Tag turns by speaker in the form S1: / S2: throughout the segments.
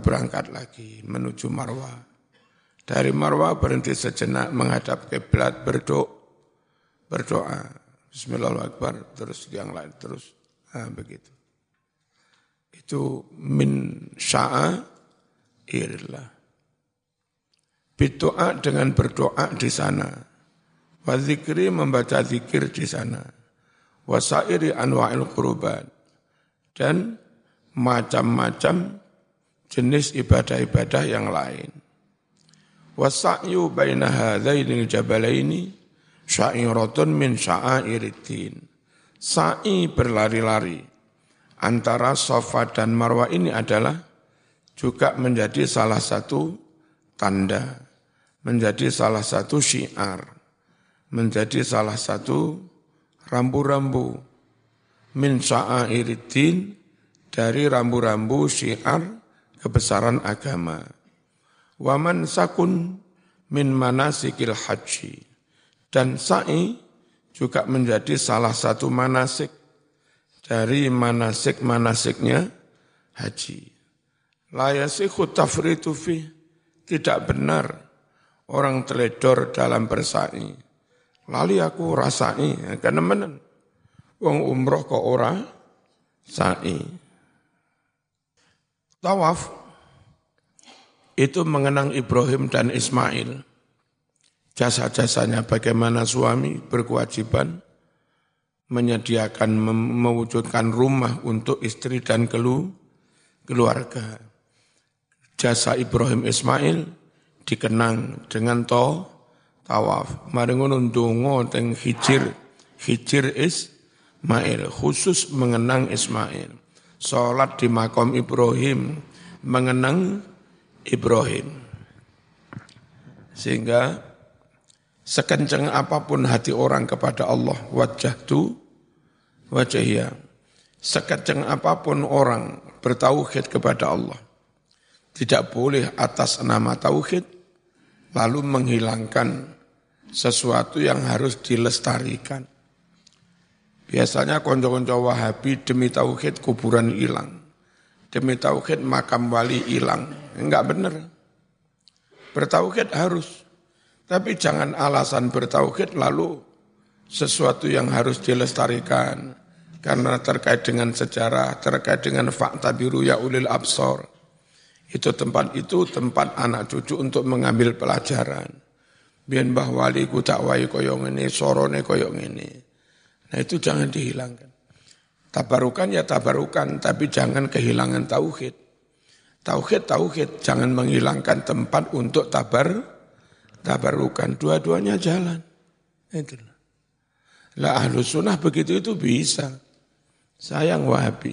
S1: berangkat lagi menuju Marwah. Dari Marwah berhenti sejenak menghadap kiblat berdoa, berdoa. Bismillahirrahmanirrahim. Terus yang lain terus. Nah, begitu. Itu min sya'a irillah. Berdoa dengan berdoa di sana. Wadzikri membaca zikir di sana. Wasairi anwa'il qurubat. Dan macam-macam jenis ibadah-ibadah yang lain. Wasa'yu baina hadzainil jabalaini sya'iratun min sya'airiddin. Sa'i berlari-lari antara Safa dan Marwah ini adalah juga menjadi salah satu tanda menjadi salah satu syiar, menjadi salah satu rambu-rambu min sya'airidin dari rambu-rambu syiar kebesaran agama. Waman sakun min manasikil haji. Dan sa'i juga menjadi salah satu manasik dari manasik-manasiknya haji. La yasikhu tafritu fi, tidak benar orang teledor dalam bersa'i. Lali aku rasai, karena menen. Wong umroh kok ora sa'i. Tawaf itu mengenang Ibrahim dan Ismail. Jasa-jasanya bagaimana suami berkewajiban menyediakan, mewujudkan rumah untuk istri dan kelu, keluarga. Jasa Ibrahim Ismail dikenang dengan to tawaf. Mari ngono teng hijir, hijir Ismail khusus mengenang Ismail. Salat di makam Ibrahim mengenang Ibrahim. Sehingga sekencang apa pun hati orang kepada Allah wajah tu wajahnya. Sekencang apa pun orang bertauhid kepada Allah tidak boleh atas nama tauhid lalu menghilangkan sesuatu yang harus dilestarikan. Biasanya konco-konco Wahabi demi tauhid kuburan hilang. Demi tauhid makam wali hilang. Enggak benar. Bertauhid harus. Tapi jangan alasan bertauhid lalu sesuatu yang harus dilestarikan. Karena terkait dengan sejarah, terkait dengan fakta biru ya ulil absor itu tempat itu tempat anak cucu untuk mengambil pelajaran. Biar mbah wali ku takwai koyong ini, sorone koyong ini. Nah itu jangan dihilangkan. Tabarukan ya tabarukan, tapi jangan kehilangan tauhid. Tauhid, tauhid, jangan menghilangkan tempat untuk tabar, tabarukan. Dua-duanya jalan. Itulah. Lah ahlu sunnah begitu itu bisa. Sayang wahabi.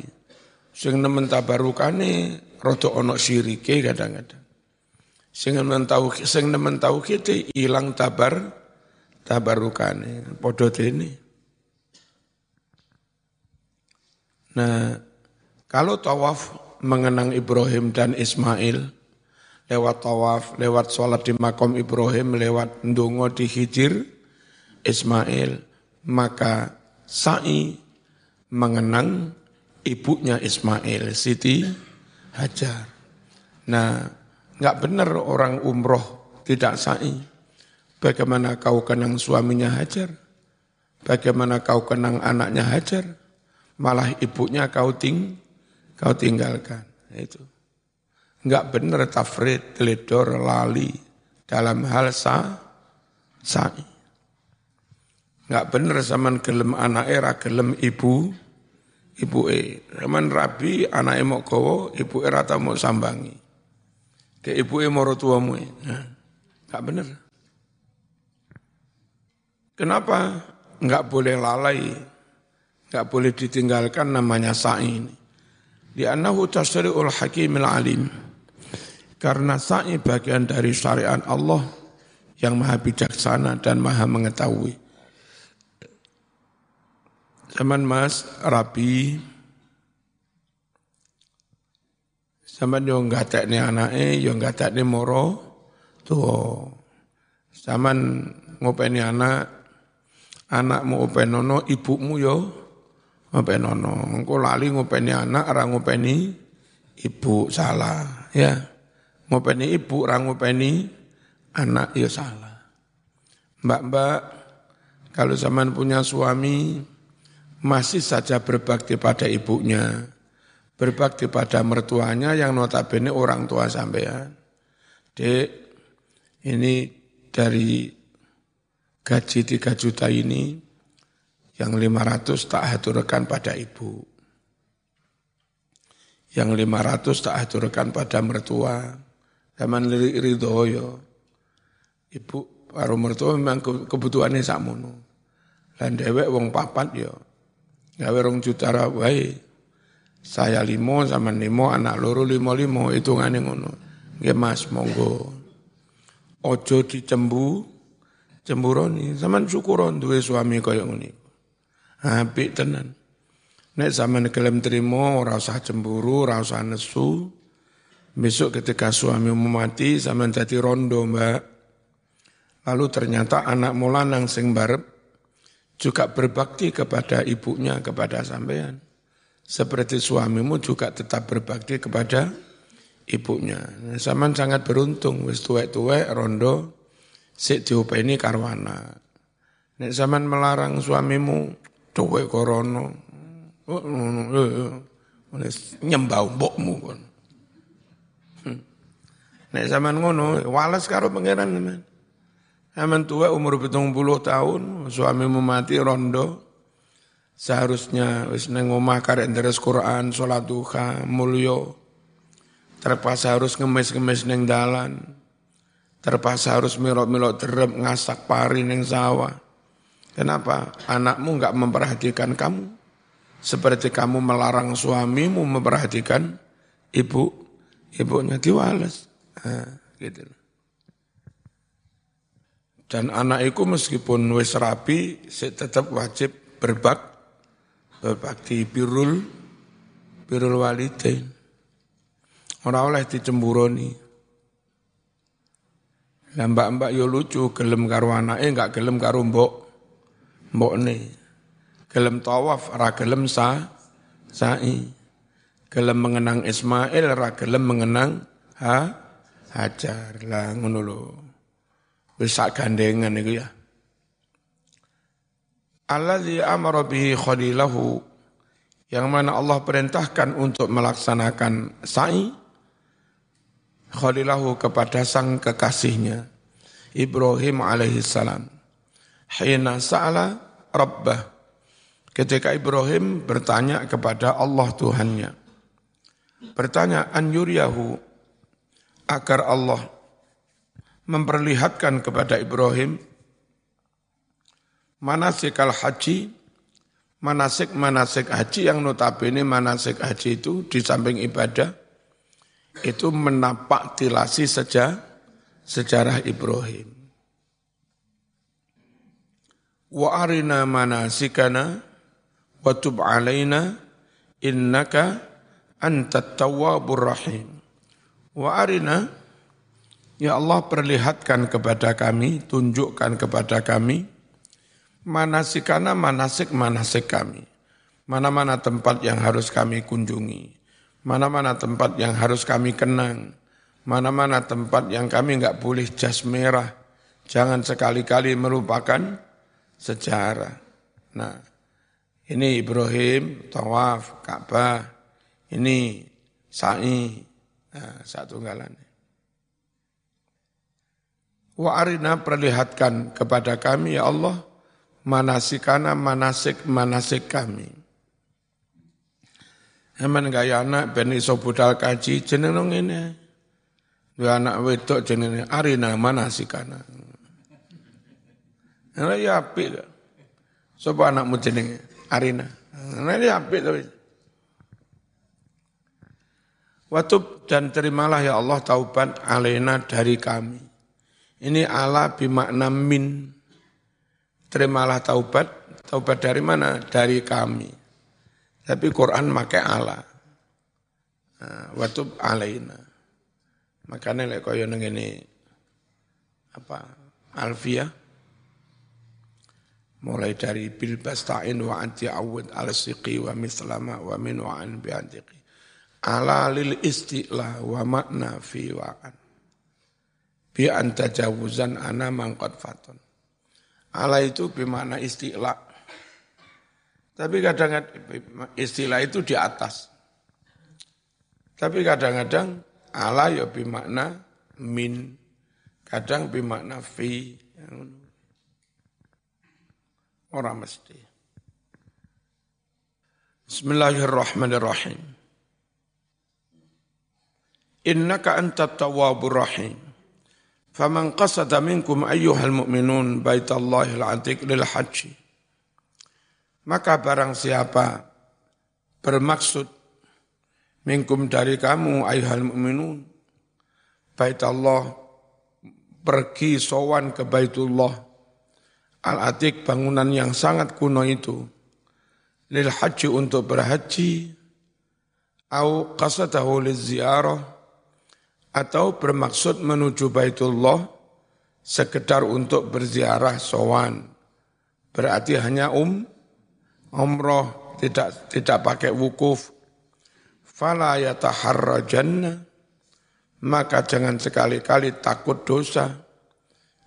S1: Sing nemen tabarukane rada ana sirike kadang-kadang. Sing nemen tau sing nemen tauhid ilang tabar tabarukane padha dene. Nah, kalau tawaf mengenang Ibrahim dan Ismail, lewat tawaf, lewat sholat di makam Ibrahim, lewat ndonga di hijir Ismail, maka sa'i mengenang ibunya Ismail, Siti Hajar. Nah, nggak benar orang umroh tidak sa'i. Bagaimana kau kenang suaminya Hajar? Bagaimana kau kenang anaknya Hajar? Malah ibunya kau ting, kau tinggalkan. Itu. Enggak benar tafrid, teledor, lali dalam hal sa, sa'i. Enggak benar zaman gelem anak era gelem ibu, ibu e. Zaman rabi anak mau kowo, ibu e rata mau sambangi. Ke ibu e moro tuamu e. Nah, gak bener. Kenapa nggak boleh lalai, nggak boleh ditinggalkan namanya sa'i ini? Di anahu tasri'ul hakimil alim. Karena sa'i bagian dari syariat Allah yang maha bijaksana dan maha mengetahui. Zaman Mas Rabi Zaman yo ngatekne anake yo ngatekne moro tuwa. Zaman ngopeni anak anakmu openono ibumu yo ngopenono. Engko lali ngopeni anak ora ngopeni ibu salah. Ya, ngopeni ibu, orang ngopeni anak, ya salah. Mbak-mbak, kalau zaman punya suami, masih saja berbakti pada ibunya, berbakti pada mertuanya yang notabene orang tua sampean. Dek, ini dari gaji 3 juta ini, yang 500 tak haturkan pada ibu. Yang 500 tak haturkan pada mertua. Zaman ridho yo. Ibu baru mertua memang kebutuhannya sakmono. Dan dewek wong papat yo. Gawe rong juta wae. Saya limo sama limo, anak loro limo limo, itu ngane ngono. Nggih mas, monggo. Ojo dicembu, cemburoni, zaman syukuron duwe suami kaya ngene. Apik tenan. Nek zaman kelem terima, ora usah cemburu, ora nesu. Besok ketika suami mati, zaman jadi rondo, Mbak. Lalu ternyata anak mulanang sing barep juga berbakti kepada ibunya, kepada sampean. Seperti suamimu juga tetap berbakti kepada ibunya. Zaman sangat beruntung, wis tuwek-tuwek rondo, sik diupeni karwana. Nek zaman melarang suamimu, tuwek korono, oh, nyembau mbokmu kon. Hmm. Nek zaman ngono, wales karo pangeran teman. Aman tua umur betung puluh tahun, suamimu mati rondo, seharusnya wis neng omah karek deres Quran, sholat duha, mulio, terpaksa harus ngemis-ngemis neng dalan, terpaksa harus milok-milok terep ngasak pari neng sawah. Kenapa? Anakmu nggak memperhatikan kamu, seperti kamu melarang suamimu memperhatikan ibu, ibunya diwales, nah, gitu. Dan anak itu meskipun wis rapi, tetap wajib berbak, berbakti birul, birul walidain. Orang oleh dicemburoni. Lah mbak-mbak yo lucu, gelem karo anake enggak gelem karo mbok. Mbokne. Gelem tawaf, ora gelem sa sa'i. Gelem mengenang Ismail, ora gelem mengenang ha Hajar. Lah ngono lho. Wis gandengan itu ya. Alladzi amara bihi khalilahu yang mana Allah perintahkan untuk melaksanakan sa'i khalilahu kepada sang kekasihnya Ibrahim alaihissalam. Hina sa'ala rabbah. Ketika Ibrahim bertanya kepada Allah Tuhannya. Bertanya an yuriyahu agar Allah memperlihatkan kepada Ibrahim manasikal haji, manasik-manasik haji yang notabene manasik haji itu di samping ibadah, itu menapak tilasi saja sejarah Ibrahim. Wa arina manasikana wa tub alaina innaka antat tawwabur rahim. Wa arina Ya Allah perlihatkan kepada kami, tunjukkan kepada kami, manasikana manasik-manasik kami. Mana-mana tempat yang harus kami kunjungi. Mana-mana tempat yang harus kami kenang. Mana-mana tempat yang kami enggak boleh jas merah. Jangan sekali-kali melupakan sejarah. Nah, ini Ibrahim, tawaf, Ka'bah. Ini sa'i, nah, satu galannya. Wa arina perlihatkan kepada kami ya Allah manasikana manasik-manasik kami. Eman gaya anak ben iso budal kaji jeneng ini. Dua anak wedok jeneng arina manasikana. Nah, ya apik. Sopo anakmu jeneng Arina. Nah, ya apik tapi. Watub dan terimalah ya Allah taubat alena dari kami ini ala bimakna min. Terimalah taubat. Taubat dari mana? Dari kami. Tapi Quran pakai ala. Nah, watub alaina. Makanya lek kaya ini apa? Alfia mulai dari bil bastain wa anti awud al siqi wa mislama wa min wa an bi antiqi. Ala lil isti'la wa makna fi wa'an. Bi anta jawuzan ana mangkot fatun. Ala itu bermakna isti'la. Tapi kadang istilah itu di atas. Tapi kadang-kadang ala ya bermakna min. Kadang bermakna fi orang mesti. Bismillahirrahmanirrahim. Innaka anta tawwabur rahim. Faman qasada minkum ayyuhal mu'minun baitallahil atiq lil haji maka barang siapa bermaksud minkum dari kamu ayyuhal mu'minun baitallah pergi sowan ke Baitullah al-atiq bangunan yang sangat kuno itu lil haji untuk berhaji au qasadahu liziarah atau bermaksud menuju Baitullah sekedar untuk berziarah sowan. Berarti hanya um umroh tidak tidak pakai wukuf. Fala yataharrajanna maka jangan sekali-kali takut dosa.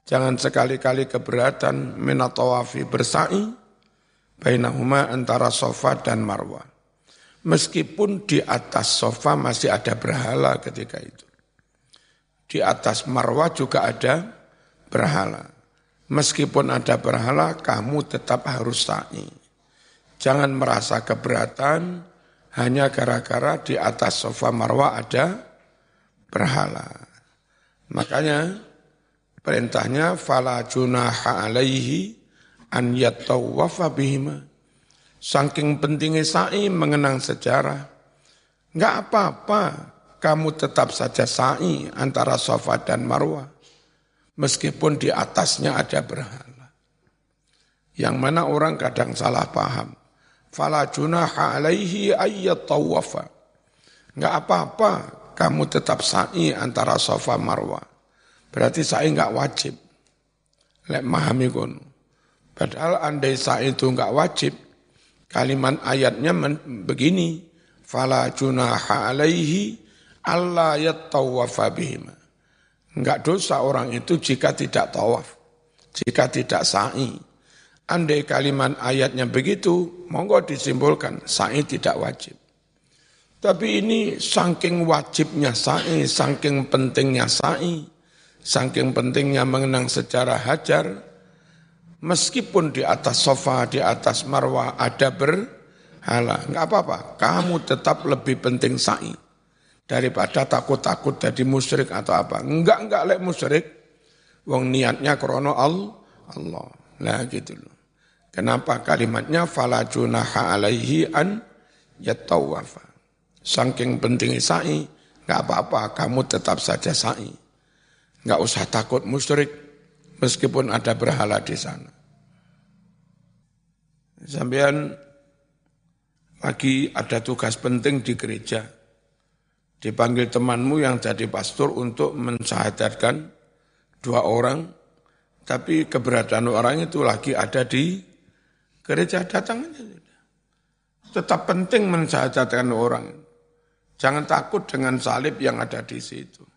S1: Jangan sekali-kali keberatan minatawafi bersa'i bainahuma antara sofa dan marwah. Meskipun di atas sofa masih ada berhala ketika itu. Di atas marwah juga ada berhala. Meskipun ada berhala, kamu tetap harus sa'i. Jangan merasa keberatan hanya gara-gara di atas sofa marwah ada berhala. Makanya perintahnya fala junaha alaihi an yattawafa bihima. Saking pentingnya sa'i mengenang sejarah. Enggak apa-apa kamu tetap saja sa'i antara sofa dan marwah. Meskipun di atasnya ada berhala. Yang mana orang kadang salah paham. Fala junaha alaihi ayyat tawafa. Enggak apa-apa, kamu tetap sa'i antara sofa marwah. Berarti sa'i enggak wajib. Lek mahami kono. Padahal andai sa'i itu enggak wajib, kalimat ayatnya begini. Fala junaha alaihi Allah yattawafa bihima. Enggak dosa orang itu jika tidak tawaf, jika tidak sa'i. Andai kalimat ayatnya begitu, monggo disimpulkan, sa'i tidak wajib. Tapi ini saking wajibnya sa'i, saking pentingnya sa'i, saking pentingnya mengenang secara hajar, meskipun di atas sofa, di atas marwah ada berhala, enggak apa-apa, kamu tetap lebih penting sa'i daripada takut-takut jadi musyrik atau apa. Enggak, enggak lek musyrik. Wong niatnya krono Allah. Allah. Nah gitu loh. Kenapa kalimatnya fala junaha alaihi an yatawafa. Saking pentingnya sa'i, enggak apa-apa, kamu tetap saja sa'i. Enggak usah takut musyrik meskipun ada berhala di sana. Sampean lagi ada tugas penting di gereja dipanggil temanmu yang jadi pastor untuk mensyahadatkan dua orang, tapi keberadaan orang itu lagi ada di gereja datang. Tetap penting mensyahadatkan orang. Jangan takut dengan salib yang ada di situ.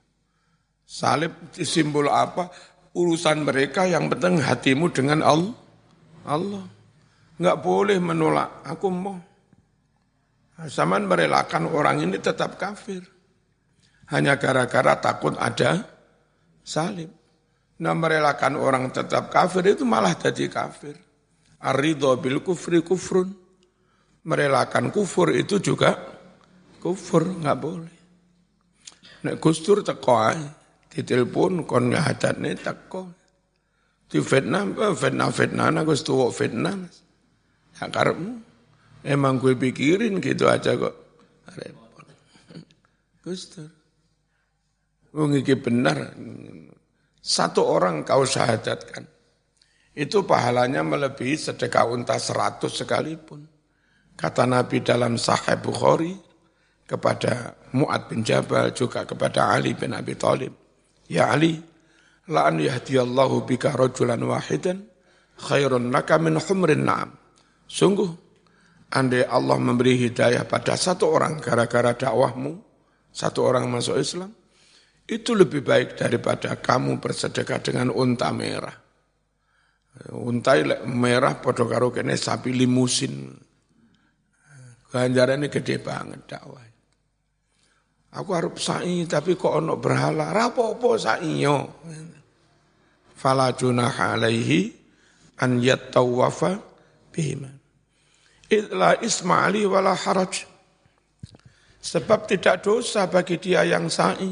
S1: Salib simbol apa? Urusan mereka yang penting hatimu dengan Allah. Allah. Enggak boleh menolak. Aku mau. Zaman merelakan orang ini tetap kafir hanya gara-gara takut ada salib. Nah merelakan orang tetap kafir itu malah jadi kafir. Ar-ridho bil kufri kufrun. Merelakan kufur itu juga kufur, nggak boleh. Nek gustur teko ditelepon kon ngahadatne teko. Di Vietnam, eh, Vietnam, Vietnam, aku tuwok Vietnam. Ya karepmu. Emang gue pikirin gitu aja kok. Repot. Gustur. Wong iki benar. Satu orang kau syahadatkan. Itu pahalanya melebihi sedekah unta seratus sekalipun. Kata Nabi dalam Sahih Bukhari kepada Mu'ad bin Jabal juga kepada Ali bin Abi Thalib. Ya Ali, la an yahdiyallahu bika rajulan wahidan khairun laka min humrin na'am. Sungguh, andai Allah memberi hidayah pada satu orang gara-gara dakwahmu, satu orang masuk Islam, itu lebih baik daripada kamu bersedekah dengan unta merah. Unta merah podo karo kene sapi limusin. Ganjarannya gede banget dakwah. Aku harus sa'i tapi kok ono berhala. Rapopo sa'i yo. Fala junaha alaihi an yattawafa bihima. Illa isma'ali wala haraj. Sebab tidak dosa bagi dia yang sa'i.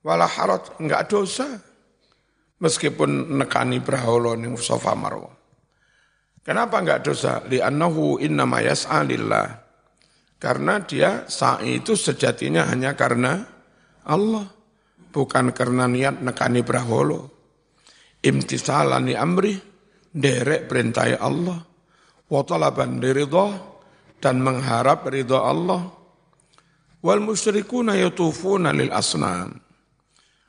S1: Wala haraj, enggak dosa. Meskipun nekani berhala ning sofa marwah. Kenapa enggak dosa? Li'annahu innama yas'alillah. Karena dia sa'i itu sejatinya hanya karena Allah. Bukan karena niat nekani braholo. Imtisalani amri, derek perintah Allah. Watalaban diridha, dan mengharap ridha Allah. Wal musyrikuna yatufuna lil asnam.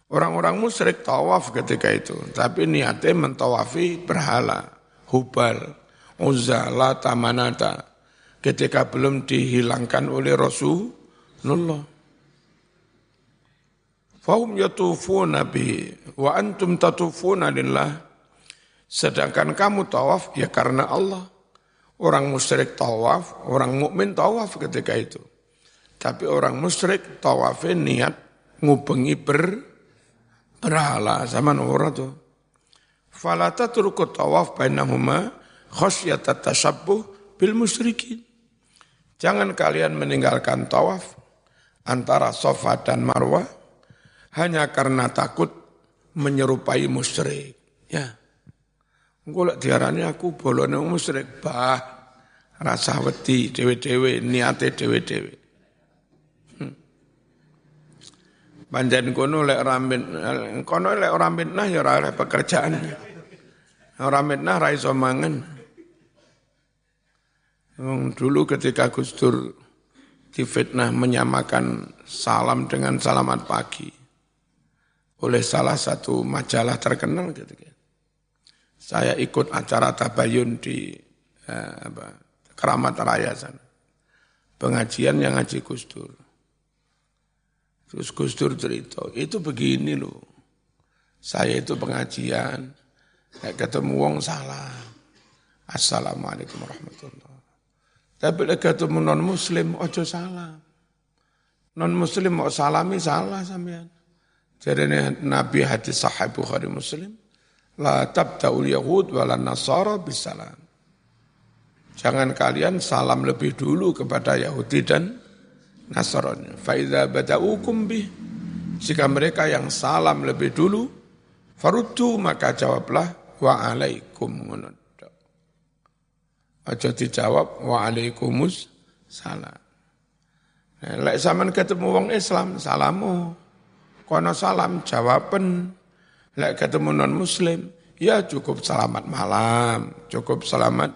S1: Orang-orang musyrik tawaf ketika itu, tapi niatnya mentawafi berhala, hubal, uzza, lata, manata ketika belum dihilangkan oleh Rasulullah. Fahum yatufuna bi wa antum tatufuna lillah. Sedangkan kamu tawaf ya karena Allah. Orang musyrik tawaf, orang mukmin tawaf ketika itu. Tapi orang musyrik tawafnya niat ngubengi ber berhala sama orang tuh. Falata turku tawaf bainahuma khasyat tashabbuh bil musyrikin. Jangan kalian meninggalkan tawaf antara sofa dan marwah hanya karena takut menyerupai musyrik. Ya. Engko diarani aku bolone musyrik, bah rasa wedi dewe-dewe niate dewe-dewe. Hmm. Panjen kono lek rambin kono lek rambin nah ya ora pekerjaan. Ora nah ra iso mangan. Dulu ketika Gus Dur difitnah menyamakan salam dengan salamat pagi oleh salah satu majalah terkenal gitu kan. Saya ikut acara tabayun di eh, apa, Keramat Raya sana. Pengajian yang ngaji Gus Dur. Terus Gus Dur cerita, itu begini loh. Saya itu pengajian, ketemu wong salam. Assalamualaikum warahmatullahi tapi lek ketemu non muslim ojo salam. Non muslim mau salami salah sampean. Jadi Nabi hadis sahih Bukhari Muslim, la tabda'ul yahud wala nasara bisalam. Jangan kalian salam lebih dulu kepada Yahudi dan Nasrani. Faidha bada'ukum bih. Jika mereka yang salam lebih dulu, faruddu maka jawablah wa alaikum Aja dijawab waalaikumsalam. salam. Nah, lek zaman ketemu wong Islam, salamu. Kono salam jawaban. Lek ketemu non muslim, ya cukup selamat malam, cukup selamat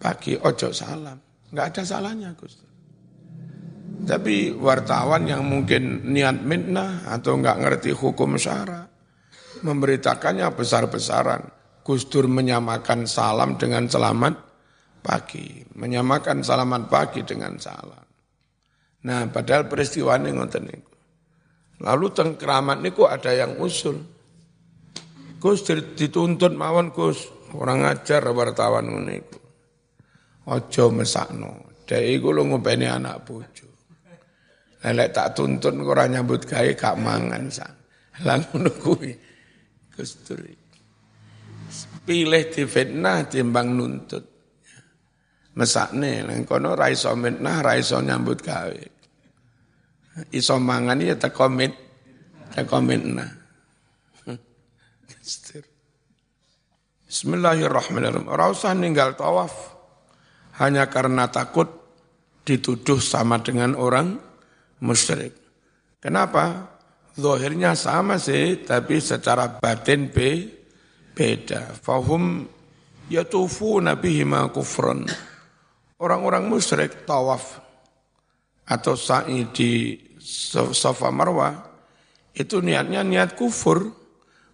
S1: pagi, ojo salam. Enggak ada salahnya, Gus. Tapi wartawan yang mungkin niat mitnah atau enggak ngerti hukum syara, memberitakannya besar-besaran. Gus Dur menyamakan salam dengan selamat pagi, menyamakan salaman pagi dengan salam. Nah, padahal peristiwa ini ngoten niku. Lalu teng keramat niku ada yang usul. Gus dituntut mawon Gus, orang ajar wartawan niku. Ojo mesakno, dek iku lu ngopeni anak bojo. Lek tak tuntut ora nyambut gawe gak mangan sang. Lah ngono kuwi. Gus Pilih difitnah timbang nuntut mesakne nang kono ra iso mitnah ra iso nyambut gawe iso mangan ya teko mit teko mitnah Bismillahirrahmanirrahim. Ora usah ninggal tawaf hanya karena takut dituduh sama dengan orang musyrik. Kenapa? Zohirnya sama sih, tapi secara batin be, beda. Fahum yatufuna bihima kufran. Orang-orang musyrik tawaf atau sa'i di Safa Marwah itu niatnya niat kufur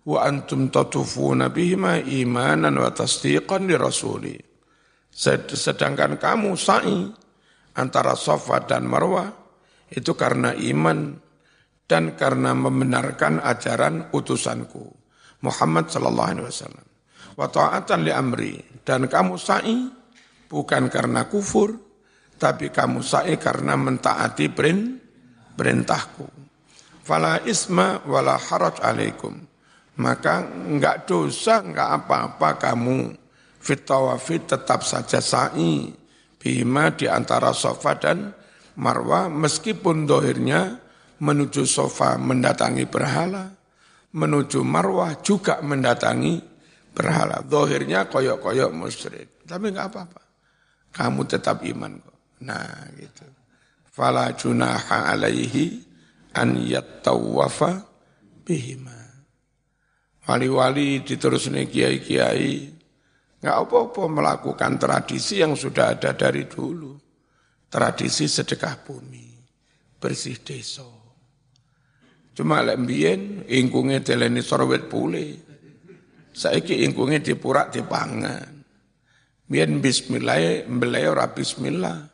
S1: wa antum tatufuna bihima imanan wa tasdiqan li rasuli Sedangkan kamu sa'i antara sofa dan marwah itu karena iman dan karena membenarkan ajaran utusanku Muhammad sallallahu alaihi wasallam. Wa ta'atan li amri dan kamu sa'i bukan karena kufur tapi kamu sa'i karena mentaati perintahku. Fala isma wala haraj alaikum. Maka enggak dosa, enggak apa-apa kamu fit tawafid tetap saja sa'i bima di antara sofa dan marwah meskipun dohirnya menuju sofa mendatangi berhala, menuju marwah juga mendatangi berhala. Dohirnya koyok-koyok musyrik. Tapi enggak apa-apa. Kamu tetap iman kok. Nah gitu. Fala junaha alaihi an yattawafa bihima. Wali-wali diterusnya kiai-kiai Nggak apa-apa melakukan tradisi yang sudah ada dari dulu. Tradisi sedekah bumi, bersih desa. Cuma lembien ingkungnya teleni sorwet pule. Saiki ingkungnya dipurak dipangan. Biyen bismillah, mbelai ora bismillah.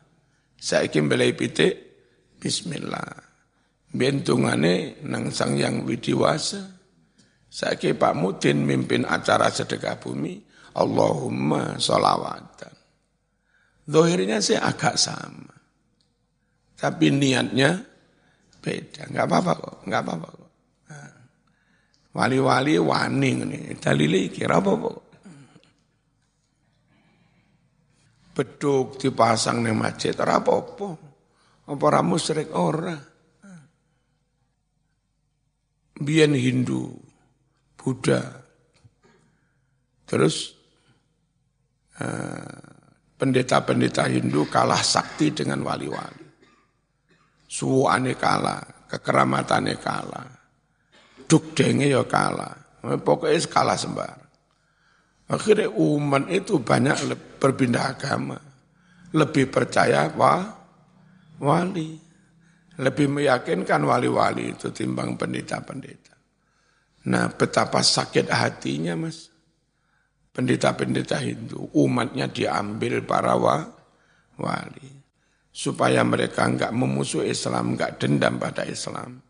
S1: Saiki mbelai pitik, bismillah. Biyen tungane nang sang yang widiwasa. Saiki Pak Mudin mimpin acara sedekah bumi, Allahumma salawatan. Zohirnya sih agak sama. Tapi niatnya beda. Enggak apa-apa kok, enggak apa-apa kok. Nah. Wali-wali wani ini, dalile kira apa-apa kok. Beduk dipasang ning masjid ora apa-apa. Apa ora musyrik ora. Biyen Hindu, Buddha. Terus Eh, pendeta-pendeta Hindu kalah sakti dengan wali-wali. Suwane kalah, kekeramatannya kalah. Dukdenge ya kalah. Pokoknya kalah sembar. Akhirnya umat itu banyak berpindah agama. Lebih percaya wah, wali. Lebih meyakinkan wali-wali itu timbang pendeta-pendeta. Nah betapa sakit hatinya mas pendeta-pendeta Hindu, umatnya diambil para wali. Supaya mereka enggak memusuh Islam, enggak dendam pada Islam.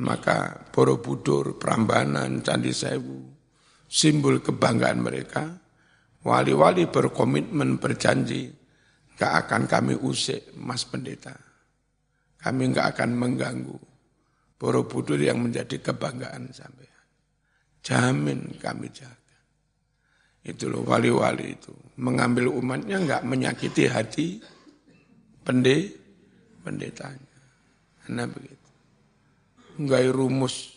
S1: Maka Borobudur, Prambanan, Candi Sewu, simbol kebanggaan mereka, wali-wali berkomitmen berjanji, enggak akan kami usik mas pendeta. Kami enggak akan mengganggu Borobudur yang menjadi kebanggaan sampai. Jamin kami jaga. Itu loh wali-wali itu. Mengambil umatnya enggak menyakiti hati pende, pendetanya. Karena begitu. Enggak rumus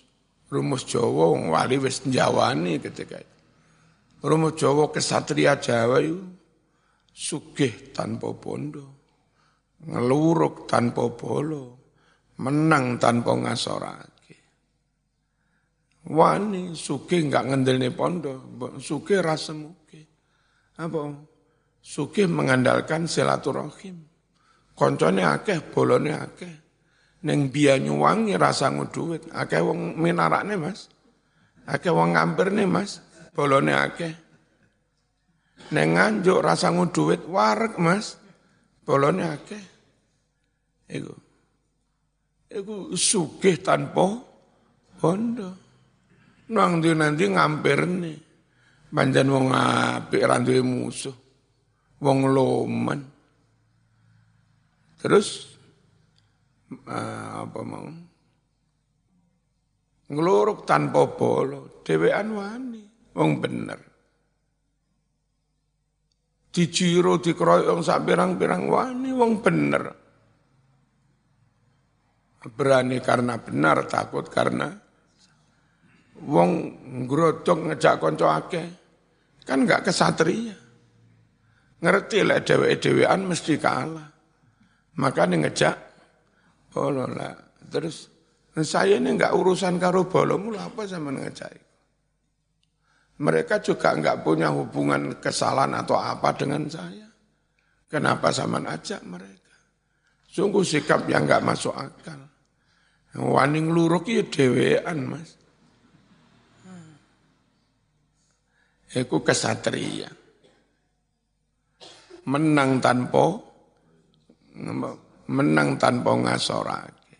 S1: rumus Jawa wali wis njawani ketika itu. Rumus Jawa kesatria Jawa itu sugih tanpa bondo, ngeluruk tanpa bolo, menang tanpa ngasorat. Wani suke enggak ngendelne pondo, suke rasa muke. Apa? Suke mengandalkan silaturahim. Koncone akeh, bolone akeh. Neng biaya nyuwangi rasa nguduit. Akeh wong minarakne mas. Akeh wong ngampirne mas. Bolone akeh. Neng nganjuk rasa nguduit warek mas. Bolone akeh. Iku. Iku sugih tanpa bondo. Nang dia nanti ngampir nih. Panjan wong apik ra musuh. Wong loman. Terus apa mau? Ngeluruk tanpa bolo, dewean wani, wong bener. Dijiro dikeroyong sak pirang-pirang wani, wong bener. Berani karena benar, takut karena wong ngrodok ngejak kanca akeh kan enggak kesatria. Ngerti lah dewe-dewean mesti kalah. Makanya ngejak bolo lah. Terus saya ini enggak urusan karo bolomu lah apa sama ngejak. Mereka juga enggak punya hubungan kesalahan atau apa dengan saya. Kenapa sama ajak mereka? Sungguh sikap yang enggak masuk akal. Waning luruk ya dewean mas. Iku kesatria. menang tanpa menang tanpa ngasorake.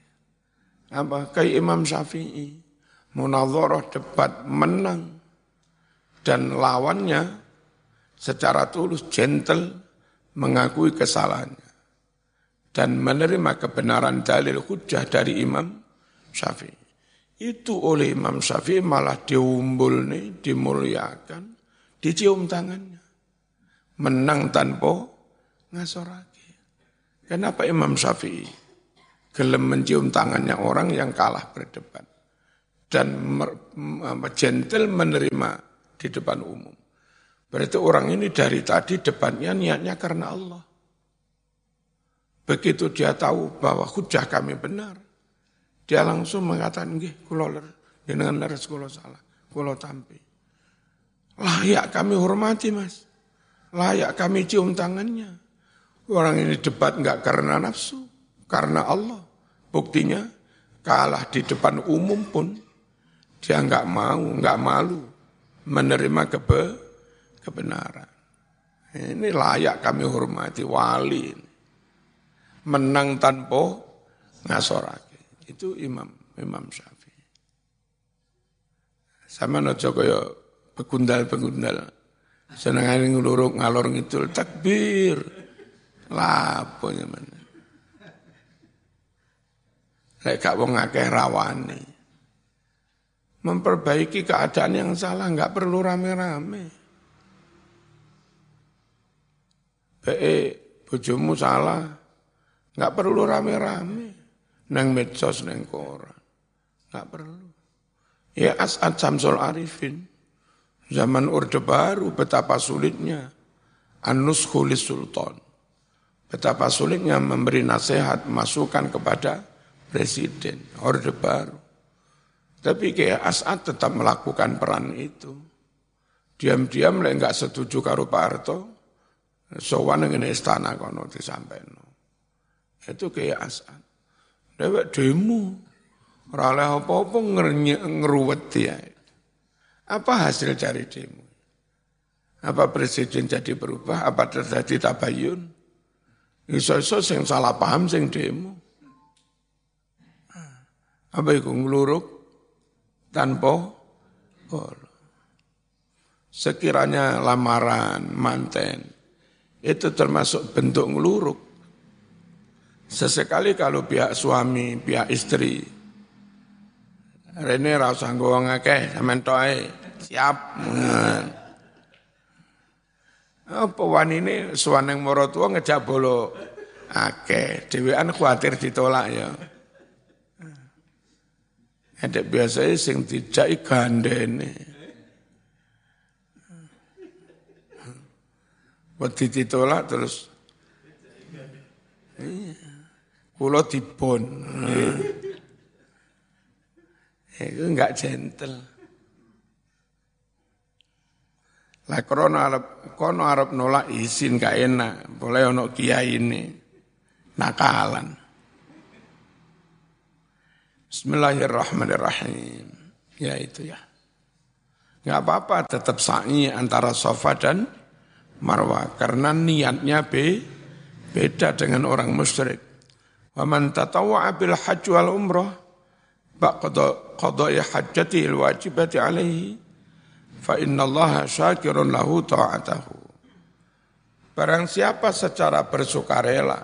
S1: Apa kayak Imam Syafi'i munadharah debat menang dan lawannya secara tulus gentle mengakui kesalahannya dan menerima kebenaran dalil hujah dari Imam Syafi'i. Itu oleh Imam Syafi'i malah diumbul nih, dimuliakan, dicium tangannya. Menang tanpa ngasorake. Kenapa Imam Syafi'i gelem mencium tangannya orang yang kalah berdebat dan gentle menerima di depan umum. Berarti orang ini dari tadi debatnya niatnya karena Allah. Begitu dia tahu bahwa hujah kami benar, dia langsung mengatakan, nggih, kula dengan leres kula salah, kula tampi. Layak kami hormati, Mas. Layak kami cium tangannya. Orang ini debat enggak karena nafsu, karena Allah. Buktinya kalah di depan umum pun dia enggak mau, enggak malu menerima kebe, kebenaran. Ini layak kami hormati wali. Menang tanpa ngasorake. Itu Imam Imam Syafi'i. Sama nojo kaya pegundal-pegundal. Senengane ngluruk ngalor ngidul takbir. Lapo nyaman. Lek gak wong akeh rawane. Memperbaiki keadaan yang salah nggak perlu rame-rame. Be bojomu salah, nggak perlu rame-rame. Nang medsos nang koran. Nggak perlu. Ya As'ad Samsul Arifin. Zaman Orde Baru betapa sulitnya. Anus Khulis Sultan. Betapa sulitnya memberi nasihat, masukan kepada presiden, Orde Baru. Tapi kayak As'ad tetap melakukan peran itu. Diam-diam lah nggak setuju karo Pak Harto, sowan ngene istana kono disampaikan. Itu kayak As'ad. Dewek demo, ora oleh apa-apa ngeruwet dia. Apa hasil dari demo? Apa presiden jadi berubah? Apa terjadi tabayun? Iso-iso sing salah paham sing demo. Apa itu ngeluruk tanpa bolo. Sekiranya lamaran, manten, itu termasuk bentuk ngeluruk. Sesekali kalau pihak suami, pihak istri, Rene rasa nggo ngakeh sampean siap. Apa wanine suwaneng marotua ngejak bolo akeh, dhewean kuatir ditolak ya. Ada biasanya sing dijak gandene. Wedi ditolak terus iya. Kulo dibon. Itu enggak gentle. Lah krono arep kono arep nolak izin gak enak, boleh ono kiai ini nakalan. Bismillahirrahmanirrahim. Ya itu ya. Enggak apa-apa tetap sa'i antara sofa dan marwah karena niatnya be, beda dengan orang musyrik. Wa man tatawwa'a bil hajj wal umrah ba'da qada'i hajjatihi al-wajibati alaihi fa innallaha syakirun lahu ta'atahu. Barang siapa secara bersukarela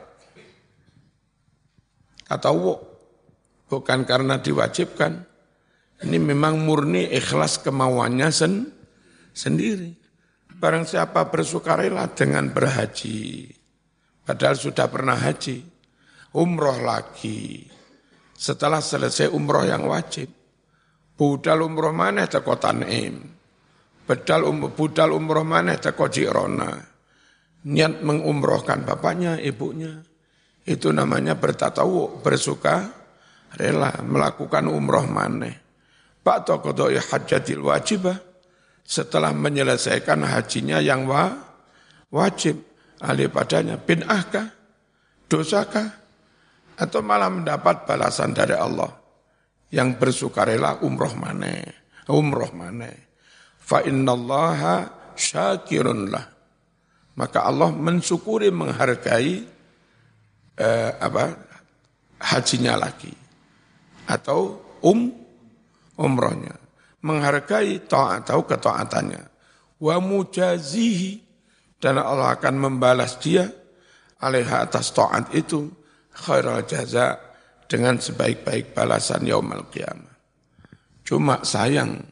S1: atau bukan karena diwajibkan, ini memang murni ikhlas kemauannya sen, sendiri. Barang siapa bersukarela dengan berhaji, padahal sudah pernah haji, umroh lagi. Setelah selesai umroh yang wajib, budal umroh mana teko tanim. Bedal um, budal umroh mana teko jirona. Niat mengumrohkan bapaknya, ibunya. Itu namanya bertatawu, bersuka, rela melakukan umroh mana. Pak Tokodoi hajatil wajibah, setelah menyelesaikan hajinya yang wa, wajib, alih padanya, bin ahkah, dosakah, atau malah mendapat balasan dari Allah yang bersukarela umroh mana umroh mana fa innallaha syakirun lah. Maka Allah mensyukuri menghargai eh, apa hajinya lagi atau um umrohnya. Menghargai taat atau ketaatannya. Wa mujazihi dan Allah akan membalas dia alaiha atas taat itu khairal jaza dengan sebaik-baik balasan yaumul qiyamah. Cuma sayang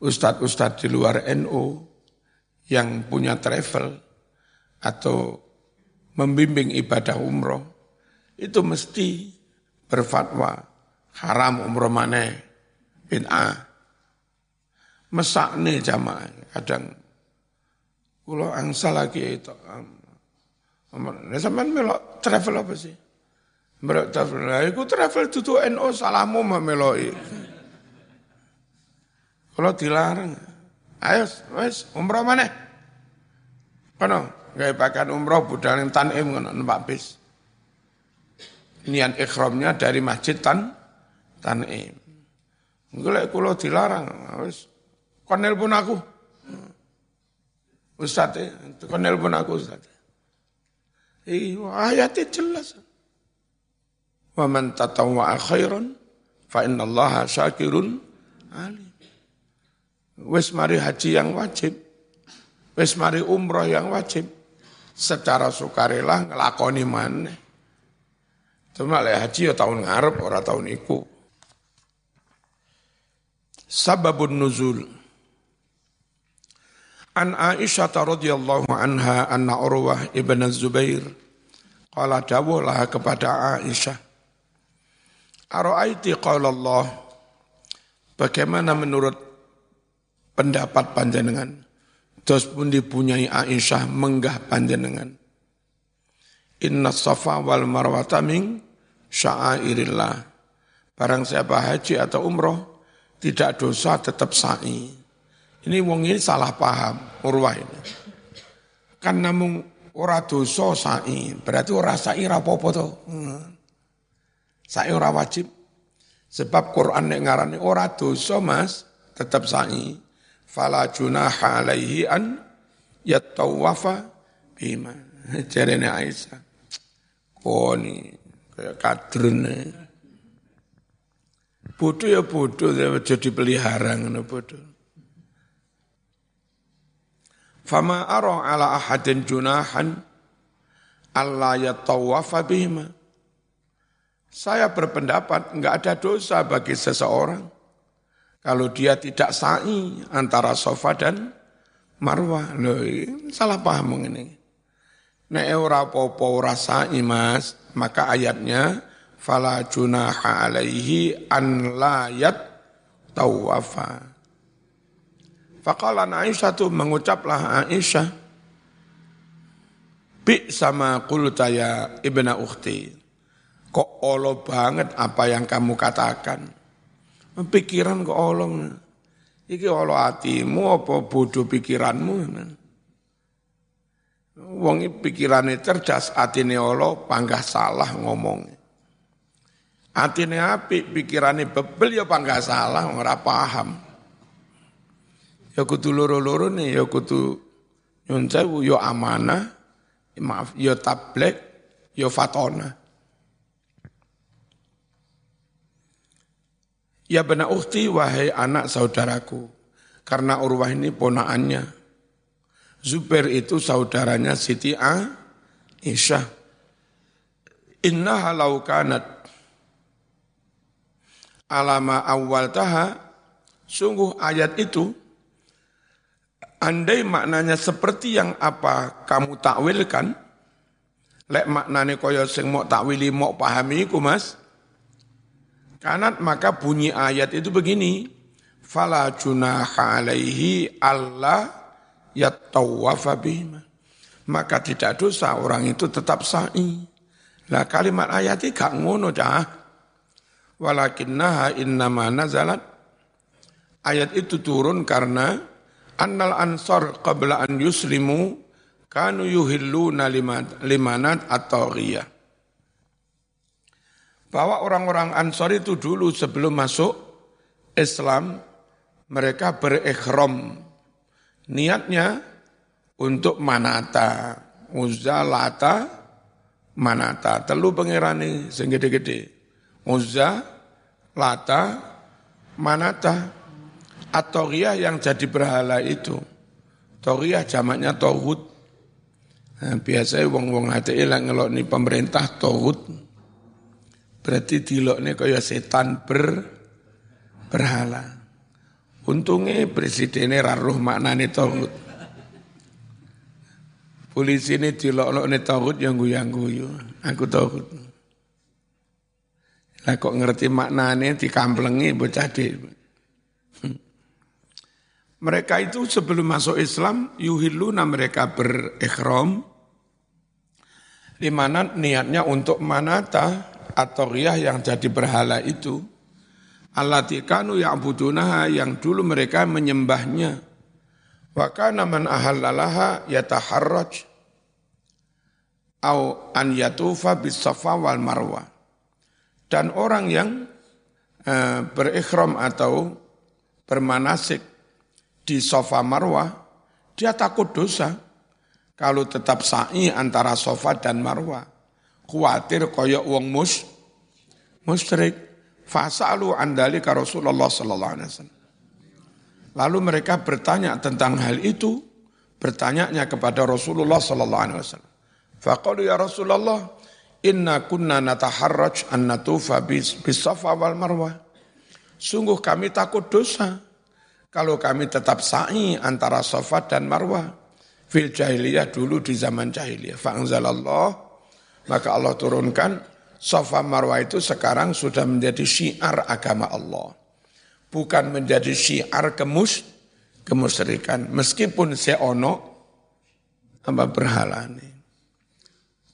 S1: ustadz-ustadz di luar NU yang punya travel atau membimbing ibadah umroh itu mesti berfatwa haram umroh mana bid'ah. Mesakne jamaah kadang Kulo angsa lagi itu. Nah, sampean melok travel apa sih? Melok travel. Iku travel tutu NO salahmu memeloi. Kalau dilarang, ayo wes umroh mana? Kono, gaya pakai umroh budal yang tanim kono numpak bis. Niat ikhramnya dari masjid tan tanim. Gue kulo dilarang, wes konel pun aku. Ustaz, itu kan nelpon aku Ustaz. Iya, ayatnya jelas. Wa man tatawwa'a khairan fa innallaha syakirun alim. Wis mari haji yang wajib. Wis mari umroh yang wajib. Secara sukarela ngelakoni mana. Cuma lek haji ya tahun ngarep ora tahun iku. Sababun nuzul. An Aisyah radhiyallahu anha anna Urwah ibn Zubair qala dawulah kepada Aisyah Ara'aiti qala Allah Bagaimana menurut pendapat panjenengan Dos pun dipunyai Aisyah menggah panjenengan Inna safa wal marwata min sya'airillah Barang siapa haji atau umroh Tidak dosa tetap sa'i ini wong ini salah paham, urwah ini. Kan namun ora dosa sa'i, berarti ora sa'i apa-apa to. Hmm. Sa'i ora wajib. Sebab Quran nek ngarani ora dosa Mas, tetap sa'i. Fala junaha alaihi an yattawafa bima. Jarene Aisyah. Koni kayak kadrun. Bodoh ya bodoh, jadi pelihara ngono. Fama ara ala ahadin junahan Allah yatawafa bihima. Saya berpendapat enggak ada dosa bagi seseorang kalau dia tidak sa'i antara sofa dan marwah. Loh, salah paham ini. Nek ora popo ora sa'i Mas, maka ayatnya fala junaha alaihi an la yat tawafa. Faqala Aisyah tu mengucaplah Aisyah, Bi sama qulta ya ibna ukhti. Kok olo banget apa yang kamu katakan. Pikiran kok olong. Iki olo hatimu apa bodoh pikiranmu. Wong pikirane cerdas, atine olo panggah salah ngomong. Atine api, pikirane bebel ya panggah salah, ora paham ya kudu loro-loro nih, ya kudu nyun sewu, ya amanah, maaf, ya tablek, ya fatona. Ya benar ukti, wahai anak saudaraku, karena Urwah ini ponaannya. Zubair itu saudaranya Siti A, Isya. Inna halau kanat alama awal taha, sungguh ayat itu Andai maknanya seperti yang apa kamu takwilkan, lek maknanya kaya sing mau takwili mau pahami ku mas, kanat maka bunyi ayat itu begini, fala junaha alaihi Allah yattawafa bihima. Maka tidak dosa orang itu tetap sa'i. Lah kalimat ayat ini gak ngono dah. Walakinnaha innama nazalat. Ayat itu turun karena annal ansar qabla an yuslimu kanu yuhilluna limanat atau ghiyah. Bahwa orang-orang ansar itu dulu sebelum masuk Islam, mereka berikhram. Niatnya untuk manata, Uzza, Lata, manata. Telu pangerane sing gede-gede. Uzza, Lata, manata. Atau yang jadi berhala itu. Toriyah jamaknya Tauhud. Nah, biasanya wong-wong hati ilang ngelok ni pemerintah Tauhud. Berarti dilok ni kaya setan ber, berhala. Untungnya presidennya raruh maknanya Tauhud. Polisi ini dilok-lok ni Tauhud yang guyu-guyu. Aku Tauhud. Lah kok ngerti maknanya dikamplengi bocah di mereka itu sebelum masuk Islam, yuhilluna mereka berikhram, di mana niatnya untuk manata atau riyah yang jadi berhala itu. Allati kanu ya'budunaha yang dulu mereka menyembahnya. Wa kana man ahallalaha yataharraj au an yatufa bis wal marwa. Dan orang yang uh, berikhram atau bermanasik di sofa marwah, dia takut dosa. Kalau tetap sa'i antara sofa dan marwah. Khawatir koyok wong mus, musyrik. Fasalu andali ka Rasulullah sallallahu alaihi wasallam. Lalu mereka bertanya tentang hal itu, bertanya kepada Rasulullah sallallahu alaihi wasallam. Faqalu ya Rasulullah, inna kunna nataharraj an natufa bis safa wal marwah. Sungguh kami takut dosa kalau kami tetap sa'i antara Safa dan Marwah, fil jahiliyah dulu di zaman jahiliyah. Fa'anzalallah, maka Allah turunkan, Safa Marwah itu sekarang sudah menjadi syiar agama Allah. Bukan menjadi syiar kemus, kemusyrikan. Meskipun seono, apa berhala ini.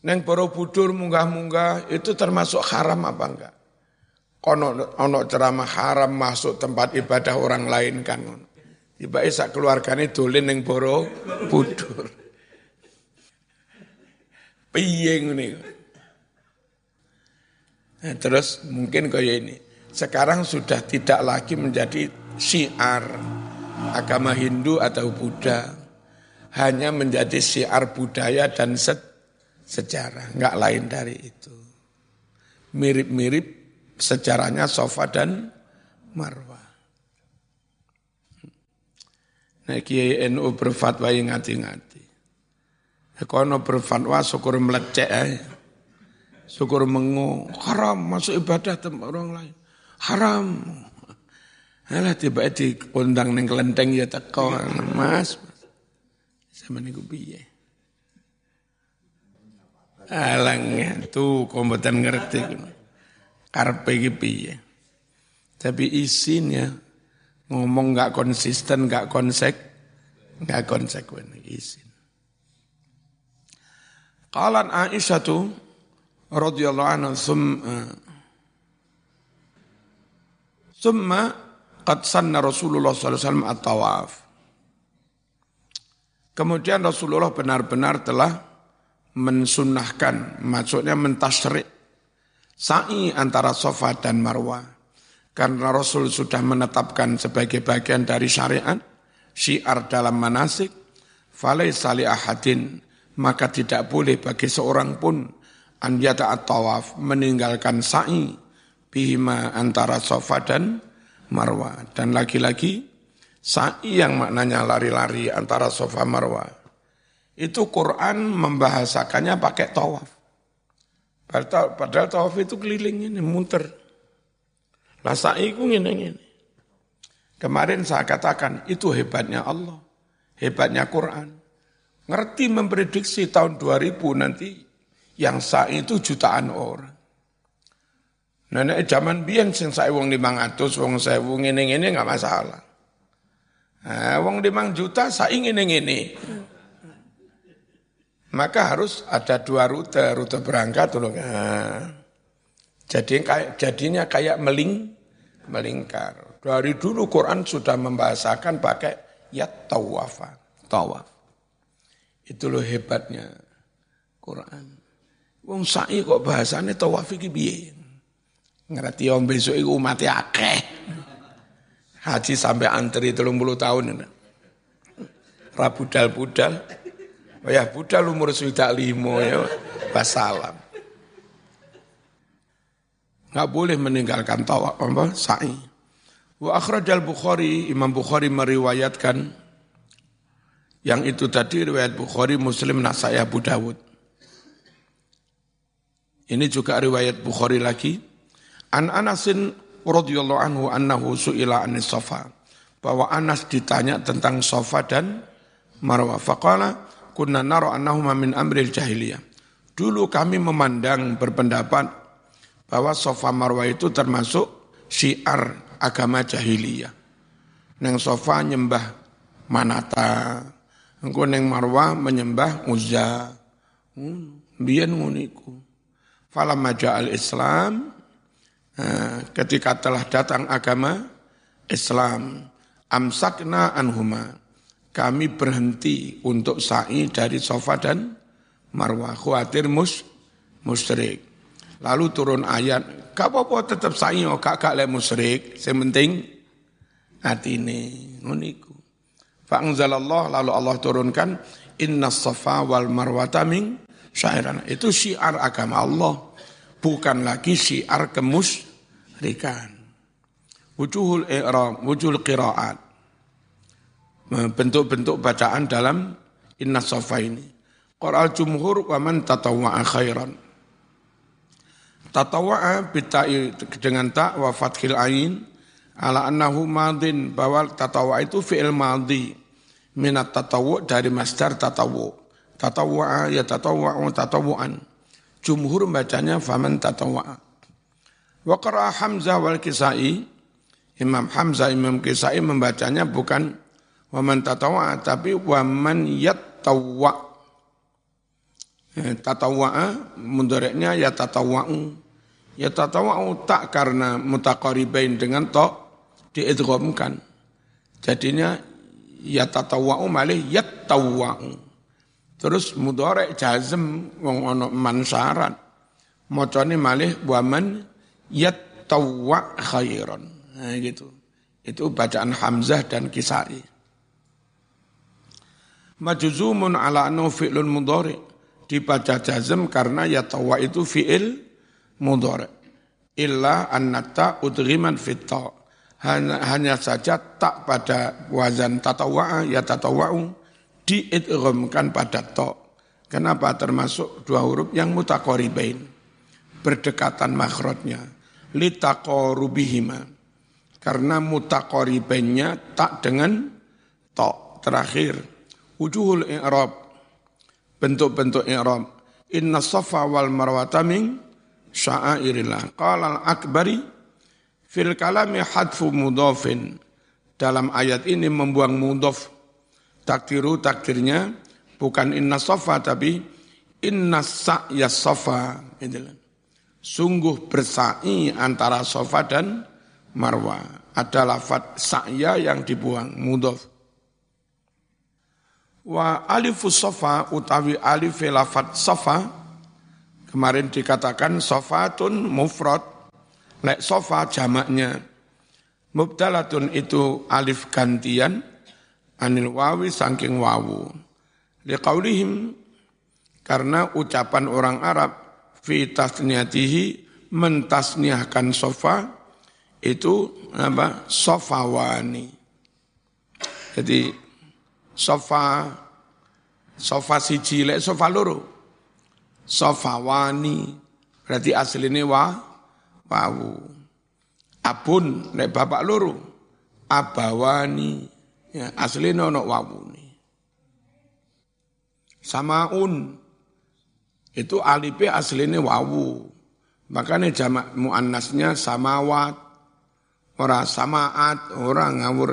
S1: Neng Borobudur munggah-munggah itu termasuk haram apa enggak? ono ono ceramah haram masuk tempat ibadah orang lain kan tiba sak keluargane dolen ning Boro Budur. Piye ngene. Nah, terus mungkin kayak ini. Sekarang sudah tidak lagi menjadi syiar agama Hindu atau Buddha. Hanya menjadi syiar budaya dan se sejarah, enggak lain dari itu. Mirip-mirip sejarahnya Sofa dan Marwah. Nah, Kiai NU berfatwa yang ngati-ngati. Kono berfatwa syukur melecek aja. Syukur mengu, haram masuk ibadah tempat orang lain. Haram. Alah tiba diundang neng kelenteng ya teko, mas. Sama niku piye? Alangnya tuh kompeten ngerti karpe iki piye. Tapi isinya ngomong nggak konsisten, nggak konsek, nggak konsekuen isin. Qalan Aisyah tu radhiyallahu anha summa summa qad sanna Rasulullah sallallahu alaihi wasallam at-tawaf. Kemudian Rasulullah benar-benar telah mensunahkan, maksudnya mentasrik sa'i antara sofa dan marwah. Karena Rasul sudah menetapkan sebagai bagian dari syariat, syiar dalam manasik, falai sali ahadin, maka tidak boleh bagi seorang pun an yata'at tawaf, meninggalkan sa'i, bihima antara sofa dan marwah. Dan lagi-lagi, sa'i yang maknanya lari-lari antara sofa marwah. Itu Quran membahasakannya pakai tawaf. Padahal, tawaf itu keliling ini, muter. Lah sa'iku ini, ini. Kemarin saya katakan, itu hebatnya Allah. Hebatnya Quran. Ngerti memprediksi tahun 2000 nanti yang sa'i itu jutaan orang. Nenek zaman biyen sing sa'i wong 500, wong 1000 ngene-ngene enggak masalah. Nah, wong 5 juta sa'i ngene-ngene. Maka harus ada dua rute, rute berangkat dulu. Nah, jadi kayak jadinya kayak meling melingkar. Dari dulu Quran sudah membahasakan pakai ya tawafa, tawaf. Itu loh hebatnya Quran. Wong sa'i kok bahasanya tawaf iki piye? Ngerti om besok iku umat akeh. Haji sampai antri 30 tahun. Rabudal-budal Wayah budal umur sudah limo ya, basalam. Nggak boleh meninggalkan tawaf apa sa'i. Wa akhrajal Bukhari, Imam Bukhari meriwayatkan yang itu tadi riwayat Bukhari, Muslim, Nasai, Abu Dawud. Ini juga riwayat Bukhari lagi. An Anasin radhiyallahu anhu annahu su'ila anis sofa. Bahwa Anas ditanya tentang sofa dan marwah. Faqala kunna naro annahuma min amril jahiliyah. Dulu kami memandang berpendapat bahwa sofa marwah itu termasuk syiar agama jahiliyah. Neng sofa nyembah manata, engko neng marwah menyembah uzza. Hmm, biyen nguniku falamma al Islam eh, ketika telah datang agama Islam amsakna anhuma. Kami berhenti untuk sa'i dari sofa dan marwah khawatir mus musyrik. Lalu turun ayat gak apa-apa tetap sa'i oh gak le musyrik. Sementing hati ini. Nguniku Fa'angzalallah lalu Allah turunkan inna safa wal marwata min syairan. Itu syiar agama Allah. Bukan lagi syiar kemusrikan. Wujuhul i'ram, wujuhul qiraat. Bentuk-bentuk bacaan dalam inna sofa ini. Qur'al jumhur wa man tatawwa'a khairan. Tatawwa'a bitai dengan tak wa fathil ain ala annahu madin bahwa tatawwa itu fi'il madhi minat tatawu dari masdar tatawu tatawwa'a ya tatawwa'u tatawu'an. Jumhur bacanya faman tatawwa'a. Wa qara'a Hamzah wal Kisai, Imam Hamzah, Imam Kisai membacanya bukan waman tatawwa'a, tapi waman yattawwa' ya, tatawwa'a mundureknya ya tatawwa'u. Ya tatawwa'u tak karena mutaqaribain dengan to diidghamkan. Jadinya ya tatawwa'u malih yattawwa'u. Terus mudorek jazm wong ono mansarat. Mocone malih waman yattawwa khairan. Nah gitu. Itu bacaan Hamzah dan Kisai. Majuzumun ala anu fi'lun mudhari. Dibaca jazm karena yatawwa itu fi'il mudhari. Illa annata udriman fitta. Hanya, hanya saja tak pada wazan tatawa'a ya tatawa'u diidghamkan pada to. Kenapa termasuk dua huruf yang mutakoribain, berdekatan makhrajnya, litaqorubihima. Karena mutakoribainnya tak dengan to terakhir. Wujuhul i'rab, bentuk-bentuk i'rab. Inna safa wal marwata min sya'airillah. Qala al-akbari fil kalami hadfu mudhafin. Dalam ayat ini membuang mudhaf Takdiru takdirnya bukan inna sofa tapi inna sa'ya sofa. Sungguh bersa'i antara sofa dan marwa. Ada lafad sa'ya yang dibuang, mudhof. Wa alifu sofa utawi alif lafad sofa, kemarin dikatakan sofatun mufrad, lek sofa jamaknya. Mubdalatun itu alif gantian, anil wawi saking wawu. Liqaulihim karena ucapan orang Arab fi tasniyatihi mentasniahkan sofa itu apa? Sofawani. Jadi sofa sofa si lek sofa loro. Sofawani berarti aslinya wa wawu. Abun lek bapak loro. Abawani Ya, aslinya ono wawune. Samaun itu alipe aslinya wawu. Makanya jamak muannasnya samawat, ora samaat, orang ngawur.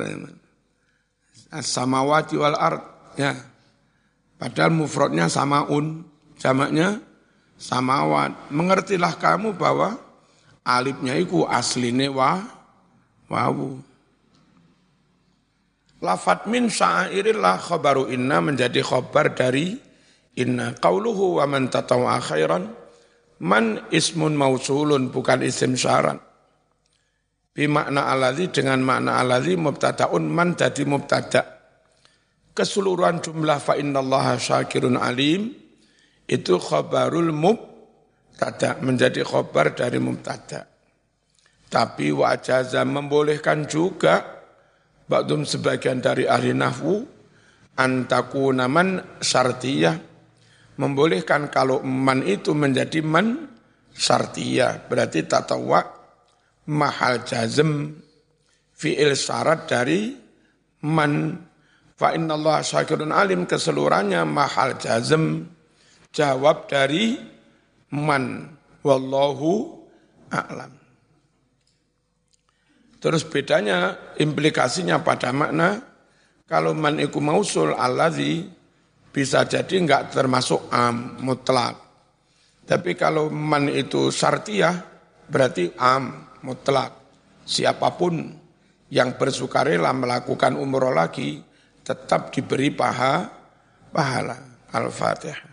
S1: Samawati wal ard, ya. Padahal mufradnya samaun, jamaknya samawat. Mengertilah kamu bahwa alifnya itu aslinya wa, wawu. Lafat min syairillah khabaru inna menjadi khabar dari inna. Qauluhu wa man tatawa khairan man ismun mausulun bukan isim syarat. Bi makna aladhi dengan makna aladhi mubtadaun man jadi mubtada. keseluruhan jumlah fa innallaha syakirun alim itu khabarul mubtada menjadi khabar dari mubtada. Tapi wajaza membolehkan juga Ba'dum sebagian dari ahli nahwu antaku naman syartiyah. Membolehkan kalau man itu menjadi man syartiyah. Berarti tatawa mahal jazm fi'il syarat dari man. Fa Allah syakirun alim keseluruhannya mahal jazm. Jawab dari man wallahu a'lam Terus bedanya implikasinya pada makna kalau man iku mausul alladzi bisa jadi enggak termasuk am mutlak. Tapi kalau man itu syartiyah berarti am mutlak. Siapa pun yang bersukarela melakukan umroh lagi tetap diberi paha pahala. Al-Fatihah.